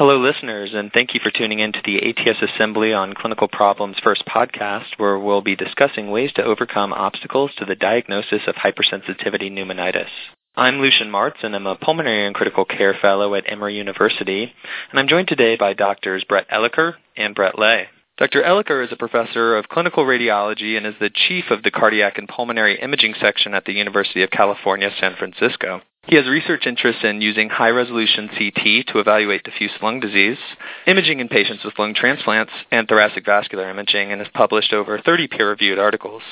Hello, listeners, and thank you for tuning in to the ATS Assembly on Clinical Problems First podcast, where we'll be discussing ways to overcome obstacles to the diagnosis of hypersensitivity pneumonitis. I'm Lucian Martz, and I'm a pulmonary and critical care fellow at Emory University, and I'm joined today by doctors Brett Elicker and Brett Ley. Dr. Elicker is a professor of clinical radiology and is the chief of the cardiac and pulmonary imaging section at the University of California, San Francisco. He has research interests in using high resolution CT to evaluate diffuse lung disease, imaging in patients with lung transplants, and thoracic vascular imaging, and has published over 30 peer reviewed articles.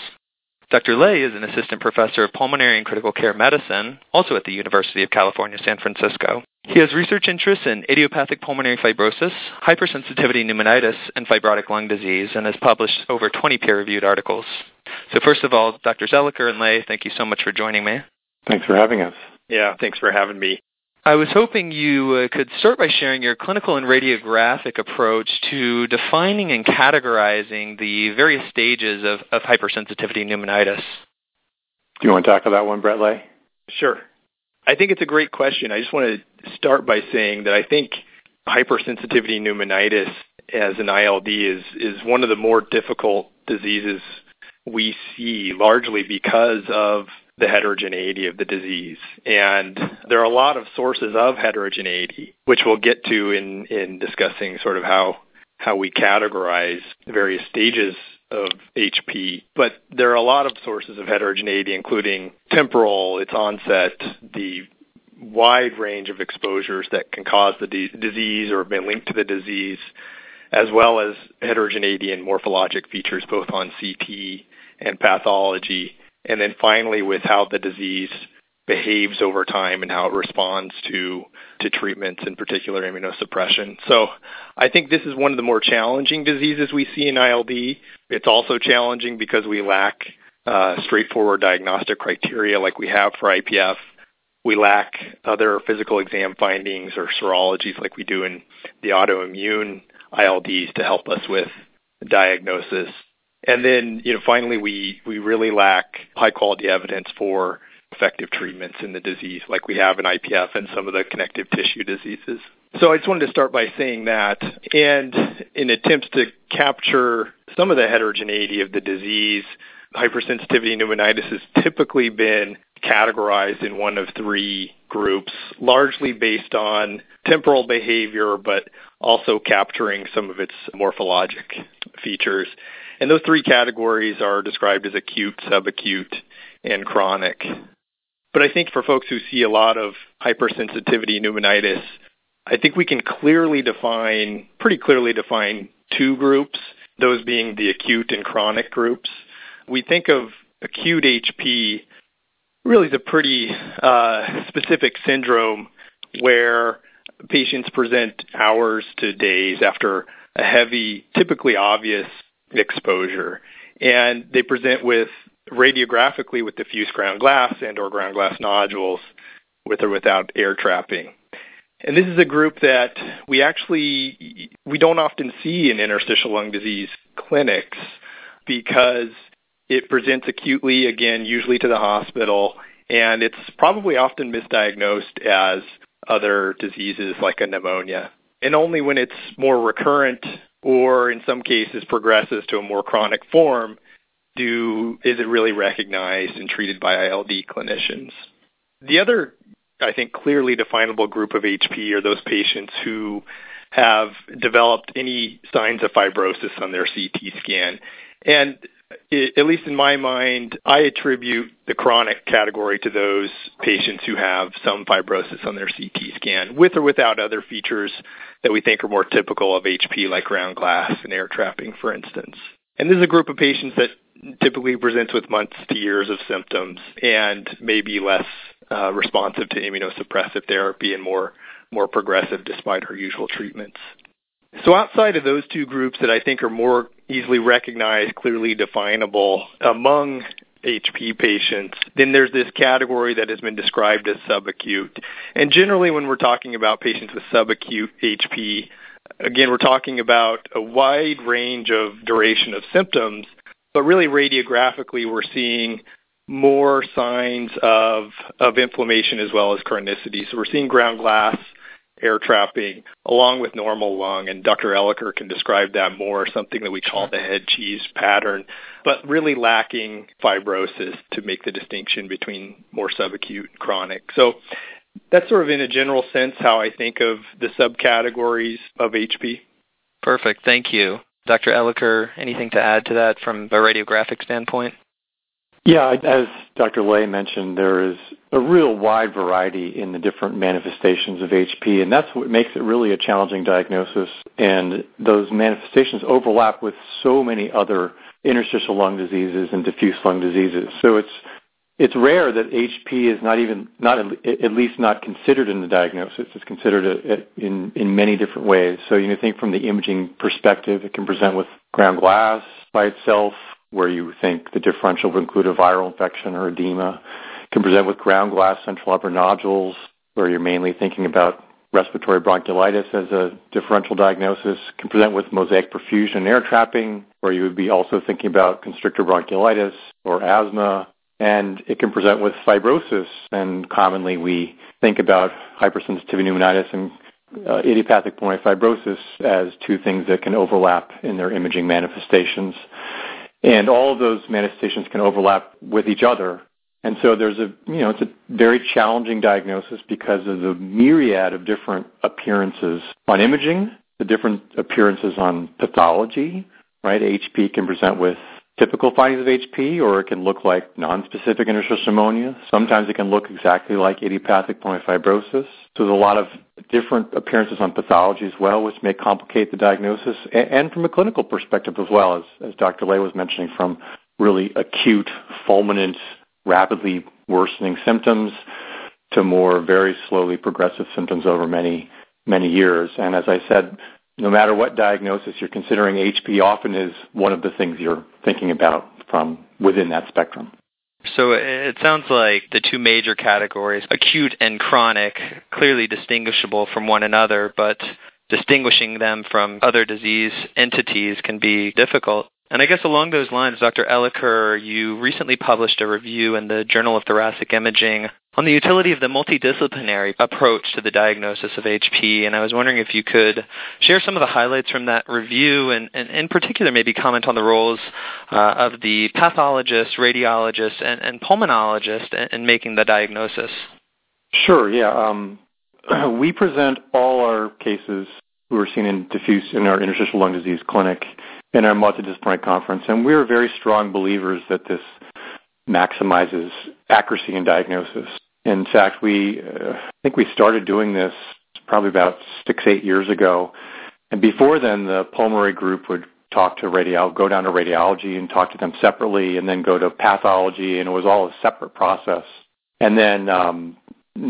Dr. Ley is an assistant professor of pulmonary and critical care medicine, also at the University of California, San Francisco. He has research interests in idiopathic pulmonary fibrosis, hypersensitivity pneumonitis, and fibrotic lung disease, and has published over 20 peer-reviewed articles. So first of all, Drs. Elicker and Ley, thank you so much for joining me. Thanks for having us. Yeah, thanks for having me. I was hoping you uh, could start by sharing your clinical and radiographic approach to defining and categorizing the various stages of, of hypersensitivity pneumonitis. Do you want to tackle that one, Brett Ley? Sure. I think it's a great question. I just want to start by saying that I think hypersensitivity pneumonitis as an ILD is is one of the more difficult diseases we see, largely because of the heterogeneity of the disease. And there are a lot of sources of heterogeneity, which we'll get to in, in discussing sort of how, how we categorize the various stages of HP. But there are a lot of sources of heterogeneity, including temporal, its onset, the wide range of exposures that can cause the de- disease or have been linked to the disease, as well as heterogeneity in morphologic features, both on CT and pathology and then finally with how the disease behaves over time and how it responds to treatments, in particular immunosuppression. So I think this is one of the more challenging diseases we see in ILD. It's also challenging because we lack uh, straightforward diagnostic criteria like we have for IPF. We lack other physical exam findings or serologies like we do in the autoimmune ILDs to help us with diagnosis. And then, you know, finally, we, we really lack high quality evidence for effective treatments in the disease like we have in IPF and some of the connective tissue diseases. So I just wanted to start by saying that. And in attempts to capture some of the heterogeneity of the disease, hypersensitivity pneumonitis has typically been categorized in one of three groups, largely based on temporal behavior, but also capturing some of its morphologic features. And those three categories are described as acute, subacute, and chronic. But I think for folks who see a lot of hypersensitivity pneumonitis, I think we can clearly define, pretty clearly define two groups, those being the acute and chronic groups. We think of acute HP really as a pretty uh, specific syndrome where patients present hours to days after a heavy, typically obvious exposure. And they present with radiographically with diffuse ground glass and or ground glass nodules with or without air trapping. And this is a group that we actually we don't often see in interstitial lung disease clinics because it presents acutely again usually to the hospital and it's probably often misdiagnosed as other diseases like a pneumonia. And only when it's more recurrent or in some cases progresses to a more chronic form, is it really recognized and treated by ILD clinicians? The other, I think, clearly definable group of HP are those patients who have developed any signs of fibrosis on their CT scan. At least in my mind, I attribute the chronic category to those patients who have some fibrosis on their CT scan, with or without other features that we think are more typical of HP, like ground glass and air trapping, for instance. And this is a group of patients that typically presents with months to years of symptoms and may be less uh, responsive to immunosuppressive therapy and more more progressive despite our usual treatments. So outside of those two groups that I think are more easily recognized, clearly definable among HP patients, then there's this category that has been described as subacute. And generally when we're talking about patients with subacute HP, again, we're talking about a wide range of duration of symptoms, but really radiographically we're seeing more signs of, of inflammation as well as chronicity. So we're seeing ground glass air trapping along with normal lung. And Dr. Elicker can describe that more, something that we call the head cheese pattern, but really lacking fibrosis to make the distinction between more subacute and chronic. So that's sort of in a general sense how I think of the subcategories of HP. Perfect. Thank you. Dr. Elicker, anything to add to that from a radiographic standpoint? Yeah, as Dr. Ley mentioned, there is a real wide variety in the different manifestations of HP, and that's what makes it really a challenging diagnosis. And those manifestations overlap with so many other interstitial lung diseases and diffuse lung diseases. So it's it's rare that HP is not even not at least not considered in the diagnosis. It's considered in in many different ways. So you think from the imaging perspective, it can present with ground glass by itself, where you think the differential will include a viral infection or edema. Can present with ground glass central upper nodules, where you're mainly thinking about respiratory bronchiolitis as a differential diagnosis. Can present with mosaic perfusion air trapping, where you would be also thinking about constrictor bronchiolitis or asthma and it can present with fibrosis. And commonly we think about hypersensitivity pneumonitis and uh, idiopathic pulmonary fibrosis as two things that can overlap in their imaging manifestations. And all of those manifestations can overlap with each other. And so there's a, you know, it's a very challenging diagnosis because of the myriad of different appearances on imaging, the different appearances on pathology, right? HP can present with typical findings of HP, or it can look like nonspecific interstitial pneumonia. Sometimes it can look exactly like idiopathic pulmonary fibrosis. So there's a lot of different appearances on pathology as well, which may complicate the diagnosis, and from a clinical perspective as well, as, as Dr. Ley was mentioning, from really acute, fulminant, rapidly worsening symptoms to more very slowly progressive symptoms over many, many years. And as I said, no matter what diagnosis you're considering, HP often is one of the things you're thinking about from within that spectrum. So it sounds like the two major categories, acute and chronic, clearly distinguishable from one another, but distinguishing them from other disease entities can be difficult. And I guess along those lines, Dr. Elicker, you recently published a review in the Journal of Thoracic Imaging on the utility of the multidisciplinary approach to the diagnosis of HP, and I was wondering if you could share some of the highlights from that review, and, and in particular maybe comment on the roles uh, of the pathologist, radiologist, and, and pulmonologist in, in, making the diagnosis. Sure. Yeah. Um, we present all our cases who are seen in diffuse in our interstitial lung disease clinic in our multidisciplinary conference, and we're very strong believers that this maximizes accuracy in diagnosis. In fact, we uh, I think we started doing this probably about six, eight years ago. And before then, the pulmonary group would talk to radiology, go down to radiology and talk to them separately, and then go to pathology, and it was all a separate process. And then um,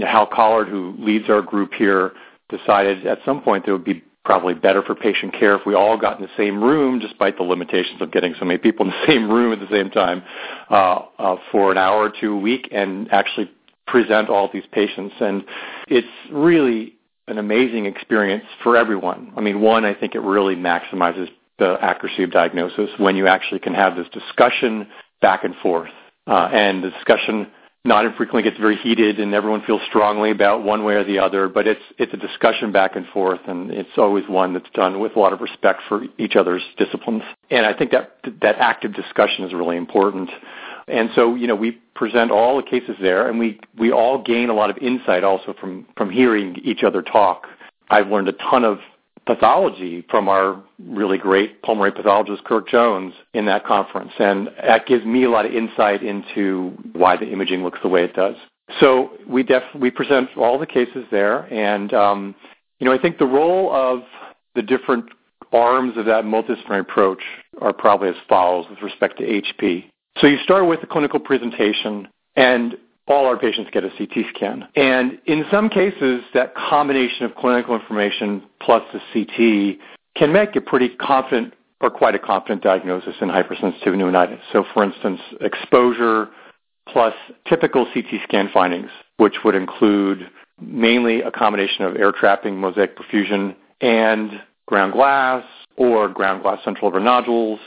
Hal Collard, who leads our group here, decided at some point it would be probably better for patient care if we all got in the same room, despite the limitations of getting so many people in the same room at the same time, uh, uh, for an hour or two a week, and actually present all these patients. And it's really an amazing experience for everyone. I mean, one, I think it really maximizes the accuracy of diagnosis when you actually can have this discussion back and forth. Uh, and the discussion not infrequently gets very heated and everyone feels strongly about one way or the other, but it's it's a discussion back and forth and it's always one that's done with a lot of respect for each other's disciplines. And I think that that active discussion is really important. And so, you know, we present all the cases there, and we, we all gain a lot of insight also from, from hearing each other talk. I've learned a ton of pathology from our really great pulmonary pathologist, Kirk Jones, in that conference. And that gives me a lot of insight into why the imaging looks the way it does. So we def- we present all the cases there, and um, you know I think the role of the different arms of that multidisciplinary approach are probably as follows with respect to HP. So you start with the clinical presentation, and all our patients get a CT scan. And in some cases, that combination of clinical information plus the CT can make a pretty confident or quite a confident diagnosis in hypersensitive pneumonitis. So for instance, exposure plus typical CT scan findings, which would include mainly a combination of air trapping, mosaic perfusion, and ground glass or ground glass central upper nodules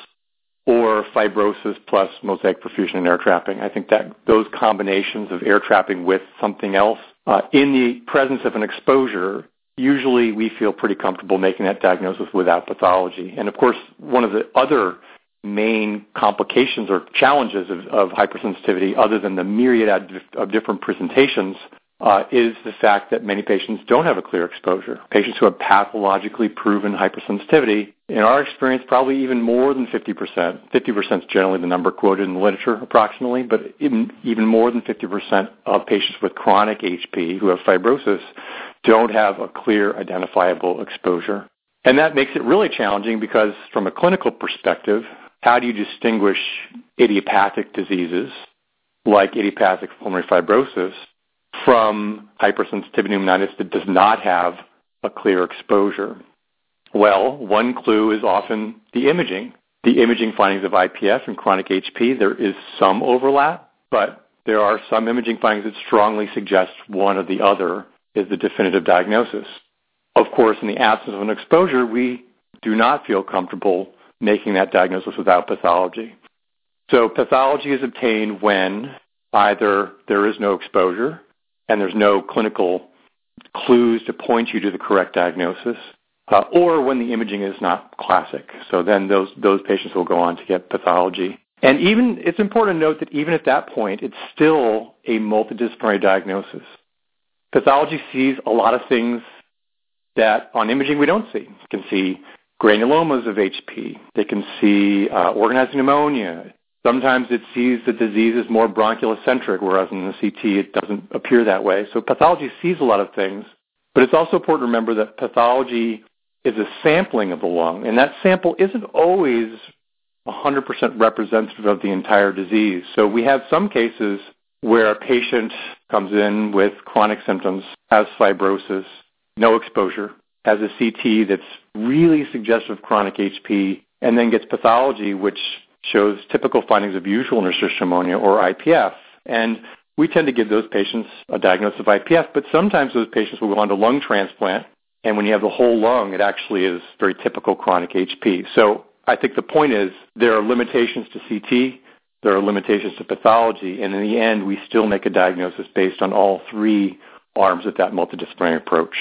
or fibrosis plus mosaic perfusion and air trapping. I think that those combinations of air trapping with something else uh, in the presence of an exposure usually we feel pretty comfortable making that diagnosis without pathology. And of course, one of the other main complications or challenges of, of hypersensitivity, other than the myriad of different presentations, uh, is the fact that many patients don't have a clear exposure. Patients who have pathologically proven hypersensitivity, in our experience, probably even more than 50%. 50% is generally the number quoted in the literature, approximately, but even, even more than 50% of patients with chronic HP who have fibrosis don't have a clear identifiable exposure. And that makes it really challenging because from a clinical perspective, how do you distinguish idiopathic diseases like idiopathic pulmonary fibrosis from hypersensitivity pneumonitis that does not have a clear exposure? Well, one clue is often the imaging. The imaging findings of IPF and chronic HP, there is some overlap, but there are some imaging findings that strongly suggest one or the other is the definitive diagnosis. Of course, in the absence of an exposure, we do not feel comfortable making that diagnosis without pathology. So pathology is obtained when either there is no exposure and there's no clinical clues to point you to the correct diagnosis, uh, or when the imaging is not classic. So then those those patients will go on to get pathology. And even it's important to note that even at that point, it's still a multidisciplinary diagnosis. Pathology sees a lot of things that on imaging we don't see. You can see granulomas of HP. They can see uh, organizing pneumonia. Sometimes it sees the disease as more bronchial-centric, whereas in the CT it doesn't appear that way. So pathology sees a lot of things, but it's also important to remember that pathology is a sampling of the lung, and that sample isn't always 100% representative of the entire disease. So we have some cases where a patient comes in with chronic symptoms, has fibrosis, no exposure, has a CT that's really suggestive of chronic HP, and then gets pathology which shows typical findings of usual interstitial pneumonia or IPF. And we tend to give those patients a diagnosis of IPF, but sometimes those patients will go on to lung transplant, and when you have the whole lung, it actually is very typical chronic HP. So I think the point is there are limitations to CT, there are limitations to pathology, and in the end, we still make a diagnosis based on all three arms of that multidisciplinary approach.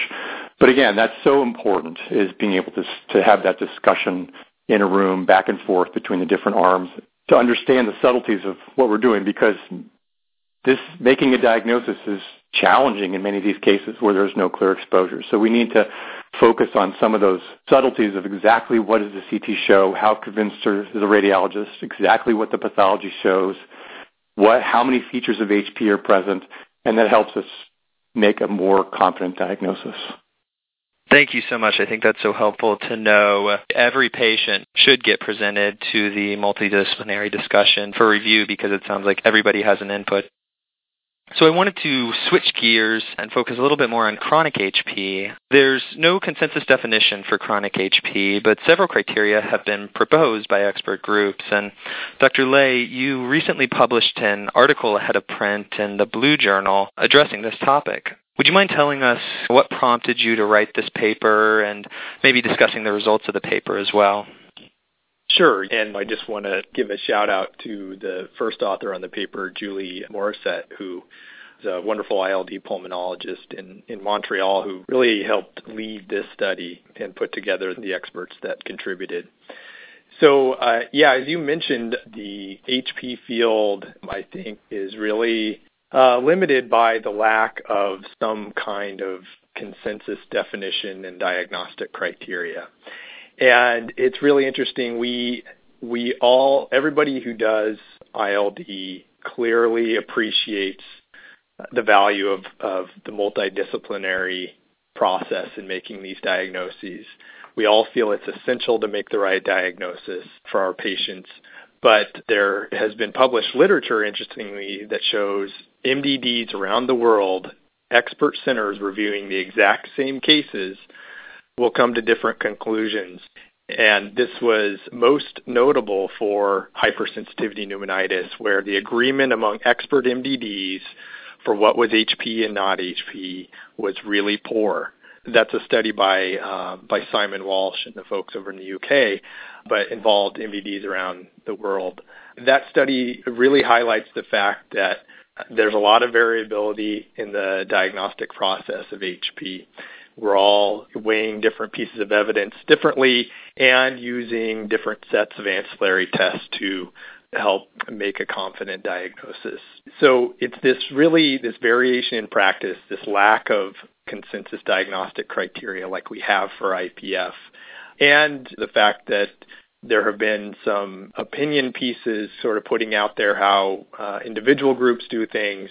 But again, that's so important is being able to to have that discussion in a room back and forth between the different arms to understand the subtleties of what we're doing because this making a diagnosis is challenging in many of these cases where there's no clear exposure. So we need to focus on some of those subtleties of exactly what does the CT show, how convinced are the radiologist, exactly what the pathology shows, what, how many features of HP are present, and that helps us make a more confident diagnosis. Thank you so much. I think that's so helpful to know. Every patient should get presented to the multidisciplinary discussion for review because it sounds like everybody has an input. So I wanted to switch gears and focus a little bit more on chronic HP. There's no consensus definition for chronic HP, but several criteria have been proposed by expert groups. And Dr. Ley, you recently published an article ahead of print in the Blue Journal addressing this topic. Would you mind telling us what prompted you to write this paper and maybe discussing the results of the paper as well? Sure. And I just want to give a shout out to the first author on the paper, Julie Morisset, who is a wonderful ILD pulmonologist in, in Montreal who really helped lead this study and put together the experts that contributed. So, uh, yeah, as you mentioned, the HP field, I think, is really uh, limited by the lack of some kind of consensus definition and diagnostic criteria. And it's really interesting. We we all everybody who does ILD clearly appreciates the value of, of the multidisciplinary process in making these diagnoses. We all feel it's essential to make the right diagnosis for our patients, but there has been published literature, interestingly, that shows MDDs around the world, expert centers reviewing the exact same cases will come to different conclusions. And this was most notable for hypersensitivity pneumonitis, where the agreement among expert MDDs for what was HP and not HP was really poor. That's a study by uh, by Simon Walsh and the folks over in the UK, but involved MDDs around the world. That study really highlights the fact that there's a lot of variability in the diagnostic process of HP We're all weighing different pieces of evidence differently and using different sets of ancillary tests to help make a confident diagnosis. So it's this really this variation in practice, this lack of consensus diagnostic criteria like we have for IPF, and the fact that there have been some opinion pieces sort of putting out there how uh, individual groups do things.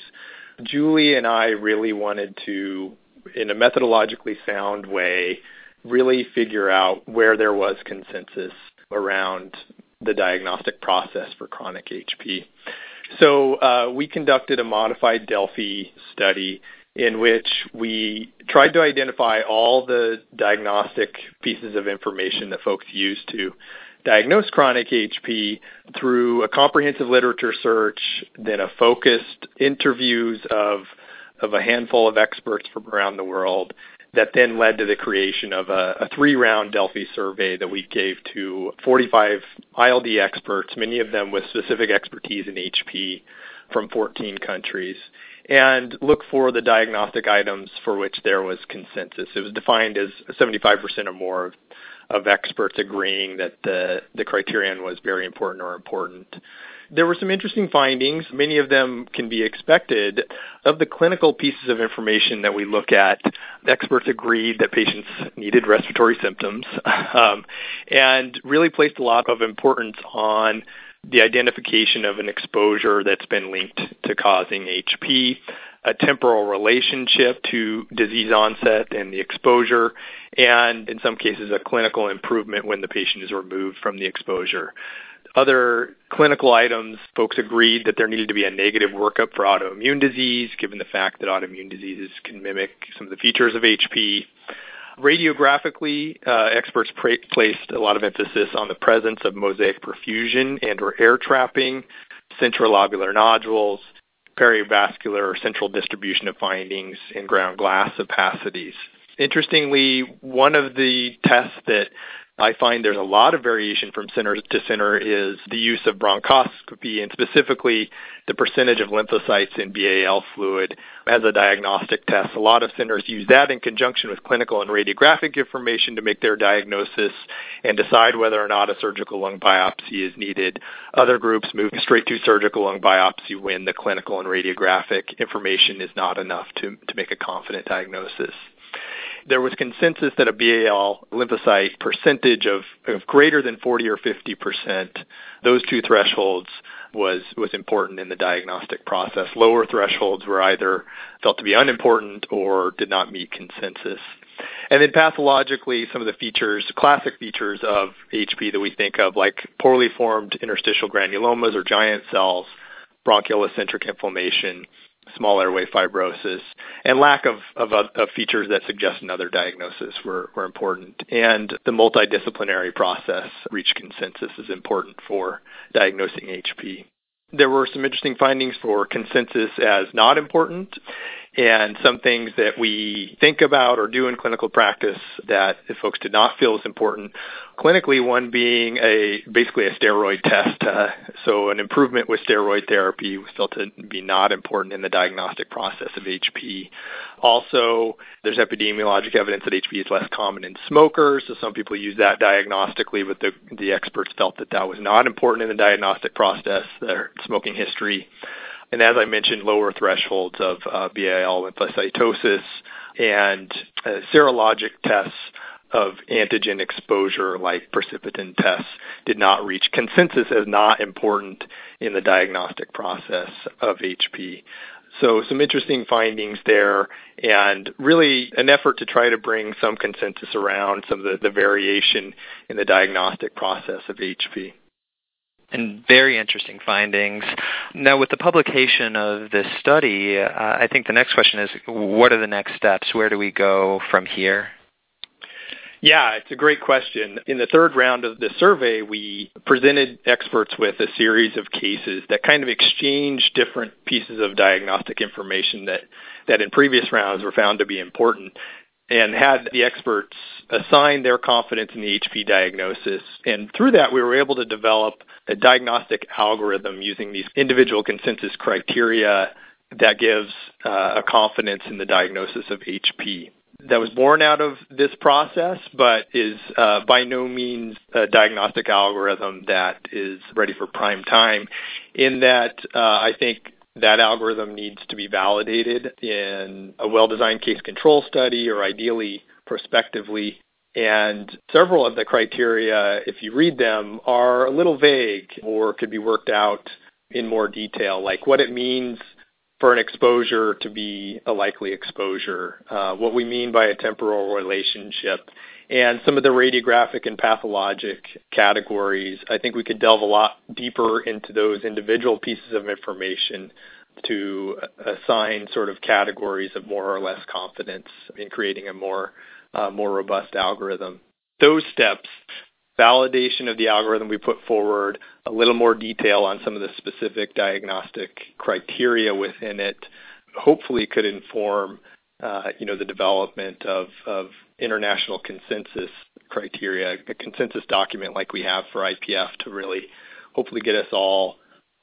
Julie and I really wanted to, in a methodologically sound way, really figure out where there was consensus around the diagnostic process for chronic HP. So uh, we conducted a modified Delphi study in which we tried to identify all the diagnostic pieces of information that folks use to diagnose chronic HP through a comprehensive literature search, then a focused interviews of of a handful of experts from around the world, that then led to the creation of a, a three round Delphi survey that we gave to 45 ILD experts, many of them with specific expertise in HP from 14 countries, and look for the diagnostic items for which there was consensus. It was defined as 75% or more of, of experts agreeing that the, the criterion was very important or important. There were some interesting findings. Many of them can be expected. Of the clinical pieces of information that we look at, experts agreed that patients needed respiratory symptoms um, and really placed a lot of importance on the identification of an exposure that's been linked to causing HP, a temporal relationship to disease onset and the exposure, and in some cases a clinical improvement when the patient is removed from the exposure. Other clinical items, folks agreed that there needed to be a negative workup for autoimmune disease, given the fact that autoimmune diseases can mimic some of the features of HP. Radiographically, uh, experts pra- placed a lot of emphasis on the presence of mosaic perfusion and or air trapping, centrilobular nodules, perivascular or central distribution of findings, and ground glass opacities. Interestingly, one of the tests that I find there's a lot of variation from center to center is the use of bronchoscopy and specifically the percentage of lymphocytes in BAL fluid as a diagnostic test. A lot of centers use that in conjunction with clinical and radiographic information to make their diagnosis and decide whether or not a surgical lung biopsy is needed. Other groups move straight to surgical lung biopsy when the clinical and radiographic information is not enough to, to make a confident diagnosis there was consensus that a BAL lymphocyte percentage of, of greater than 40 or 50 percent, those two thresholds was was important in the diagnostic process. Lower thresholds were either felt to be unimportant or did not meet consensus. And then pathologically, some of the features, classic features of HP that we think of, like poorly formed interstitial granulomas or giant cells, bronchiolocentric inflammation, small airway fibrosis, and lack of, uh, of, features that suggest another diagnosis were, were important. And the multidisciplinary process reached consensus is important for diagnosing HP. There were some interesting findings for consensus as not important and some things that we think about or do in clinical practice that if folks did not feel as important. Clinically, one being a basically a steroid test. Uh, so an improvement with steroid therapy was felt to be not important in the diagnostic process of HP. Also, there's epidemiologic evidence that HP is less common in smokers, so some people use that diagnostically, but the, the experts felt that that was not important in the diagnostic process, their smoking history and as I mentioned, lower thresholds of uh, BAL lymphocytosis and uh, serologic tests of antigen exposure like precipitin tests did not reach consensus as not important in the diagnostic process of HP. So some interesting findings there and really an effort to try to bring some consensus around some of the, the variation in the diagnostic process of HP and very interesting findings. Now, with the publication of this study, uh, I think the next question is what are the next steps? Where do we go from here? Yeah, it's a great question. In the third round of the survey, we presented experts with a series of cases that kind of exchange different pieces of diagnostic information that, that in previous rounds were found to be important and had the experts assign their confidence in the HP diagnosis. And through that, we were able to develop a diagnostic algorithm using these individual consensus criteria that gives uh, a confidence in the diagnosis of HP. that was born out of this process, but is uh, by no means a diagnostic algorithm that is ready for prime time. In that, uh, I think that algorithm needs to be validated in a well-designed case control study or ideally prospectively. And several of the criteria, if you read them, are a little vague or could be worked out in more detail, like what it means for an exposure to be a likely exposure, uh, what we mean by a temporal relationship, and some of the radiographic and pathologic categories. I think we could delve a lot deeper into those individual pieces of information to assign sort of categories of more or less confidence in creating a more uh, more robust algorithm. Those steps validation of the algorithm we put forward, a little more detail on some of the specific diagnostic criteria within it, hopefully could inform the development of, international consensus criteria, a consensus document like we have for IPF to really hopefully get us all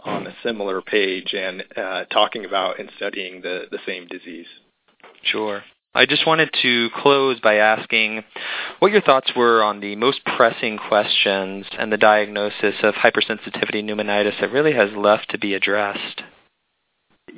on a similar page and uh, talking about and studying the same disease. Sure. I just wanted to close by asking what your thoughts were on the most pressing questions and the diagnosis of hypersensitivity pneumonitis that really has left to be addressed.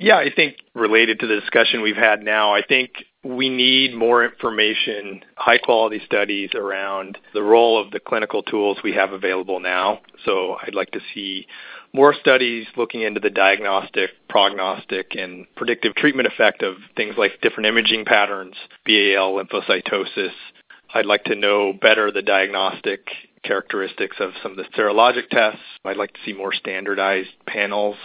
Yeah, I think related to the discussion we've had now, I think we need more information, high quality studies around the role of the clinical tools we have available now. So I'd like to see more studies looking into the diagnostic, prognostic, and predictive treatment effect of things like different imaging patterns, BAL lymphocytosis. I'd like to know better the diagnostic characteristics of some of the serologic tests. I'd like to see more standardized panels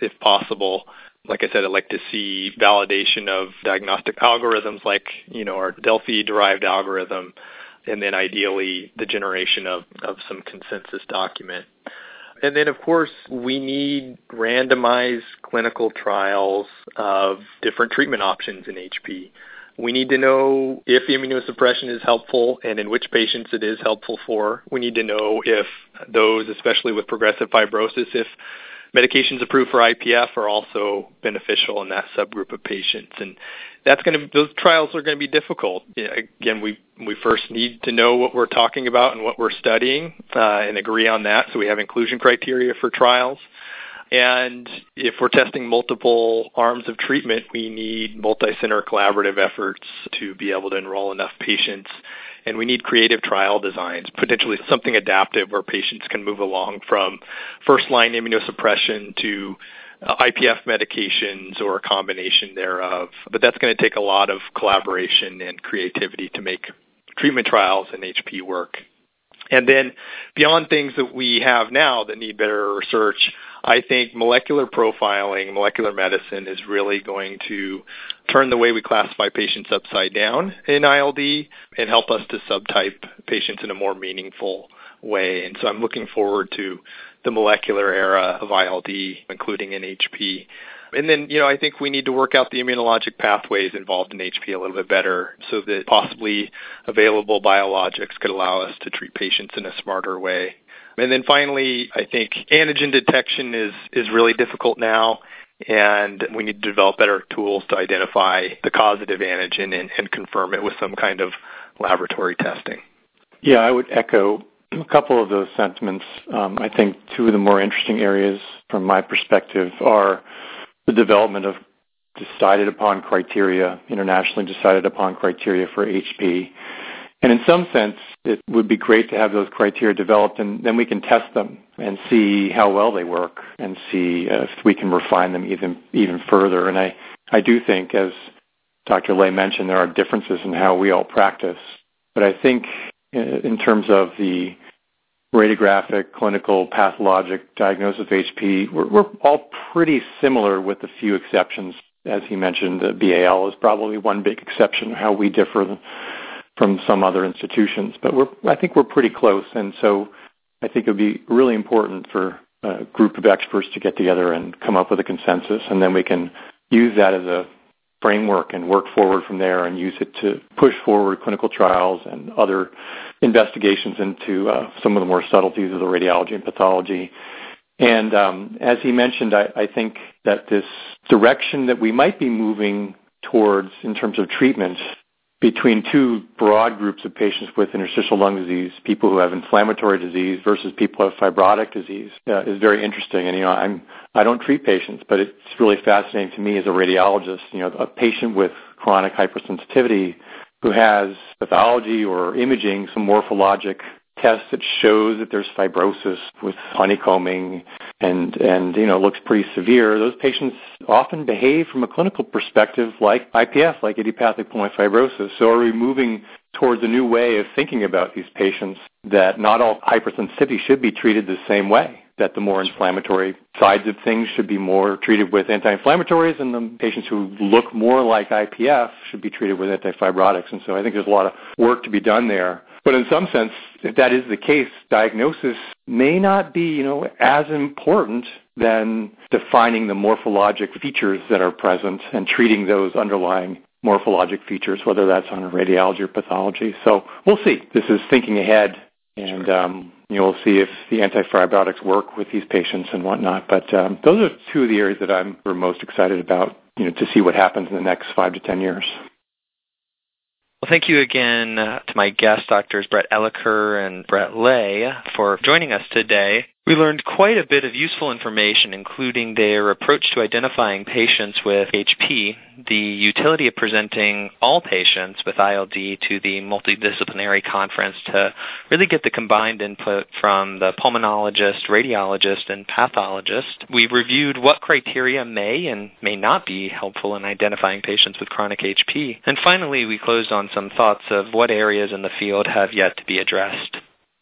if possible. Like I said, I'd like to see validation of diagnostic algorithms like, you know, our Delphi derived algorithm, and then ideally the generation of, of some consensus document. And then, of course, we need randomized clinical trials of different treatment options in HP. We need to know if immunosuppression is helpful and in which patients it is helpful for. We need to know if those, especially with progressive fibrosis, if medications approved for IPF are also beneficial in that subgroup of patients. And that's to those trials are going to be difficult. Again, we we first need to know what we're talking about and what we're studying, uh, and agree on that. So we have inclusion criteria for trials. And if we're testing multiple arms of treatment, we need multi-center collaborative efforts to be able to enroll enough patients. And we need creative trial designs, potentially something adaptive where patients can move along from first line immunosuppression to uh, IPF medications or a combination thereof. But that's going to take a lot of collaboration and creativity to make treatment trials and HP work. And then beyond things that we have now that need better research, I think molecular profiling, molecular medicine is really going to turn the way we classify patients upside down in ILD and help us to subtype patients in a more meaningful way. And so I'm looking forward to the molecular era of ILD, including in HP. And then, you know, I think we need to work out the immunologic pathways involved in HP a little bit better so that possibly available biologics could allow us to treat patients in a smarter way. And then finally, I think antigen detection is, is really difficult now and we need to develop better tools to identify the causative antigen and, and confirm it with some kind of laboratory testing. Yeah, I would echo a couple of those sentiments. Um, I think two of the more interesting areas from my perspective are the development of decided upon criteria, internationally decided upon criteria for HP. And in some sense, it would be great to have those criteria developed and then we can test them and see how well they work and see if we can refine them even even further. And I, I do think, as Dr. Ley mentioned, there are differences in how we all practice. But I think uh, in terms of the radiographic, clinical, pathologic diagnosis of HP, we're, we're all pretty similar with a few exceptions. As he mentioned, the BAL is probably one big exception, how we differ from some other institutions. But we're, I think we're pretty close. And so I think it would be really important for a group of experts to get together and come up with a consensus. And then we can use that as a framework and work forward from there and use it to push forward clinical trials and other investigations into uh, some of the more subtleties of the radiology and pathology. And um, as he mentioned, I, I think that this direction that we might be moving towards in terms of treatment between two broad groups of patients with interstitial lung disease, people who have inflammatory disease versus people who have fibrotic disease, uh, is very interesting. And you know, I'm I don't treat patients, but it's really fascinating to me as a radiologist. You know, a patient with chronic hypersensitivity who has pathology or imaging, some morphologic test that shows that there's fibrosis with honeycombing and and you know looks pretty severe those patients often behave from a clinical perspective like IPF like idiopathic pulmonary fibrosis. So are we moving towards a new way of thinking about these patients that not all hypersensitivity should be treated the same way that the more inflammatory sides of things should be more treated with anti-inflammatories and the patients who look more like IPF should be treated with antifibrotics? And so I think there's a lot of work to be done there but in some sense, if that is the case, diagnosis may not be, you know, as important than defining the morphologic features that are present and treating those underlying morphologic features, whether that's on radiology or pathology. So we'll see. This is thinking ahead, and um, you know, we'll see if the antifibrotics work with these patients and whatnot. But um, those are two of the areas that I'm most excited about, you know, to see what happens in the next five to ten years. Well, thank you again uh, to my guests, Doctors Brett Elicker and Brett Ley, for joining us today. We learned quite a bit of useful information, including their approach to identifying patients with HP, the utility of presenting all patients with ILD to the multidisciplinary conference to really get the combined input from the pulmonologist, radiologist, and pathologist. We reviewed what criteria may and may not be helpful in identifying patients with chronic HP. And finally, we closed on some thoughts of what areas in the field have yet to be addressed.